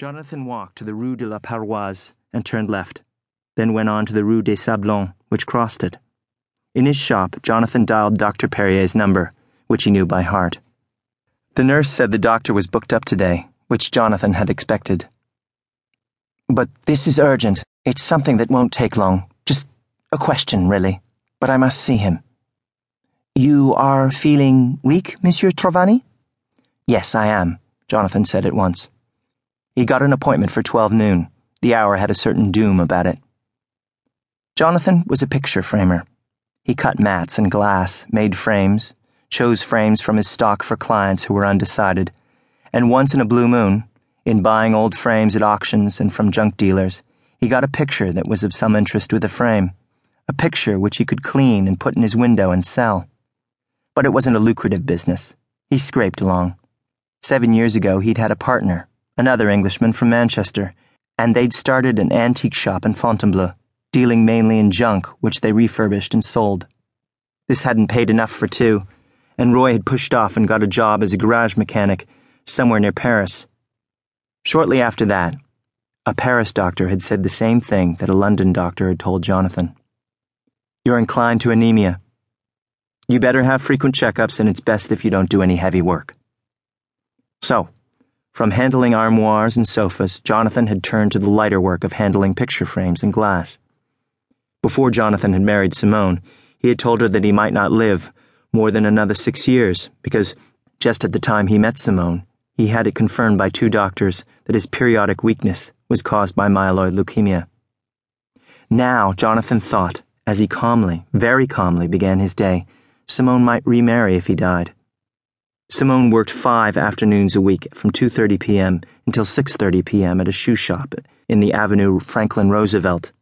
Jonathan walked to the Rue de la Paroisse and turned left, then went on to the Rue des Sablons, which crossed it. In his shop, Jonathan dialed Dr. Perrier's number, which he knew by heart. The nurse said the doctor was booked up today, which Jonathan had expected. But this is urgent. It's something that won't take long. Just a question, really. But I must see him. You are feeling weak, Monsieur Trevanny? Yes, I am, Jonathan said at once. He got an appointment for 12 noon. The hour had a certain doom about it. Jonathan was a picture framer. He cut mats and glass, made frames, chose frames from his stock for clients who were undecided, and once in a blue moon, in buying old frames at auctions and from junk dealers, he got a picture that was of some interest with a frame, a picture which he could clean and put in his window and sell. But it wasn't a lucrative business. He scraped along. Seven years ago, he'd had a partner another Englishman from Manchester, and they'd started an antique shop in Fontainebleau, dealing mainly in junk, which they refurbished and sold. This hadn't paid enough for two, and Roy had pushed off and got a job as a garage mechanic somewhere near Paris. Shortly after that, a Paris doctor had said the same thing that a London doctor had told Jonathan. You're inclined to anemia. You better have frequent checkups, and it's best if you don't do any heavy work. So, from handling armoires and sofas, Jonathan had turned to the lighter work of handling picture frames and glass. Before Jonathan had married Simone, he had told her that he might not live more than another six years because, just at the time he met Simone, he had it confirmed by two doctors that his periodic weakness was caused by myeloid leukemia. Now, Jonathan thought, as he calmly, very calmly began his day, Simone might remarry if he died. Simone worked five afternoons a week from 2:30 p.m. until 6:30 p.m. at a shoe shop in the Avenue Franklin Roosevelt,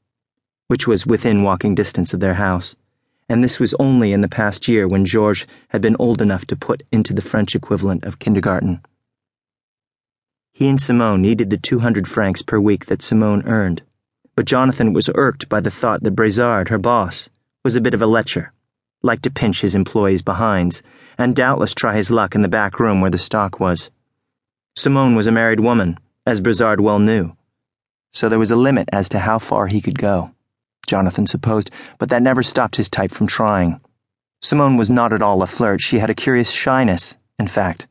which was within walking distance of their house. And this was only in the past year when Georges had been old enough to put into the French equivalent of kindergarten. He and Simone needed the 200 francs per week that Simone earned, but Jonathan was irked by the thought that Brizard, her boss, was a bit of a lecher liked to pinch his employees' behinds, and doubtless try his luck in the back room where the stock was. Simone was a married woman, as Brizard well knew. So there was a limit as to how far he could go, Jonathan supposed, but that never stopped his type from trying. Simone was not at all a flirt. She had a curious shyness, in fact,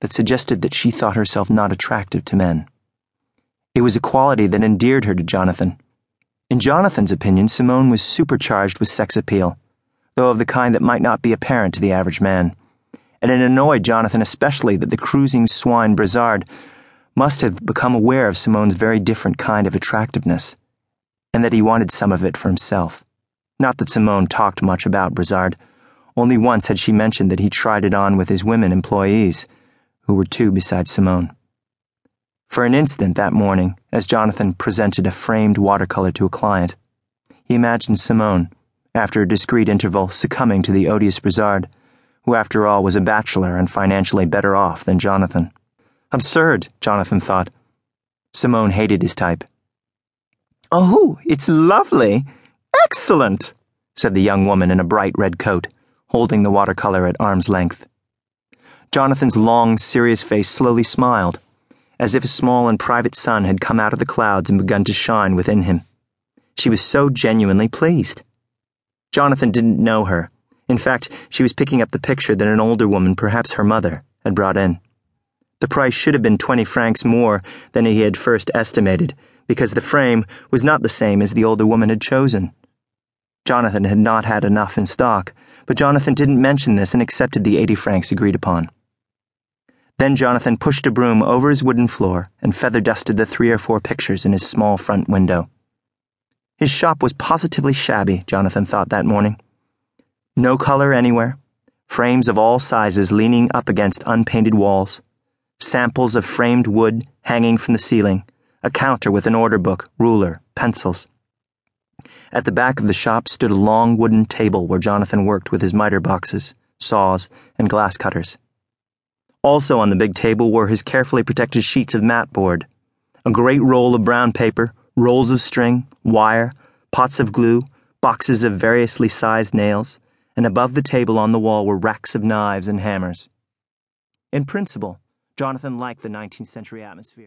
that suggested that she thought herself not attractive to men. It was a quality that endeared her to Jonathan. In Jonathan's opinion, Simone was supercharged with sex appeal though of the kind that might not be apparent to the average man. And it annoyed Jonathan especially that the cruising swine Brizard must have become aware of Simone's very different kind of attractiveness, and that he wanted some of it for himself. Not that Simone talked much about Brizard. Only once had she mentioned that he tried it on with his women employees, who were two besides Simone. For an instant that morning, as Jonathan presented a framed watercolor to a client, he imagined Simone after a discreet interval, succumbing to the odious Brizard, who, after all, was a bachelor and financially better off than Jonathan. Absurd, Jonathan thought. Simone hated his type. Oh, it's lovely! Excellent! said the young woman in a bright red coat, holding the watercolor at arm's length. Jonathan's long, serious face slowly smiled, as if a small and private sun had come out of the clouds and begun to shine within him. She was so genuinely pleased. Jonathan didn't know her. In fact, she was picking up the picture that an older woman, perhaps her mother, had brought in. The price should have been 20 francs more than he had first estimated, because the frame was not the same as the older woman had chosen. Jonathan had not had enough in stock, but Jonathan didn't mention this and accepted the 80 francs agreed upon. Then Jonathan pushed a broom over his wooden floor and feather dusted the three or four pictures in his small front window. His shop was positively shabby, Jonathan thought that morning. No color anywhere, frames of all sizes leaning up against unpainted walls, samples of framed wood hanging from the ceiling, a counter with an order book, ruler, pencils. At the back of the shop stood a long wooden table where Jonathan worked with his miter boxes, saws, and glass cutters. Also on the big table were his carefully protected sheets of mat board, a great roll of brown paper, rolls of string, wire, pots of glue, boxes of variously sized nails, and above the table on the wall were racks of knives and hammers. In principle, Jonathan liked the 19th century atmosphere.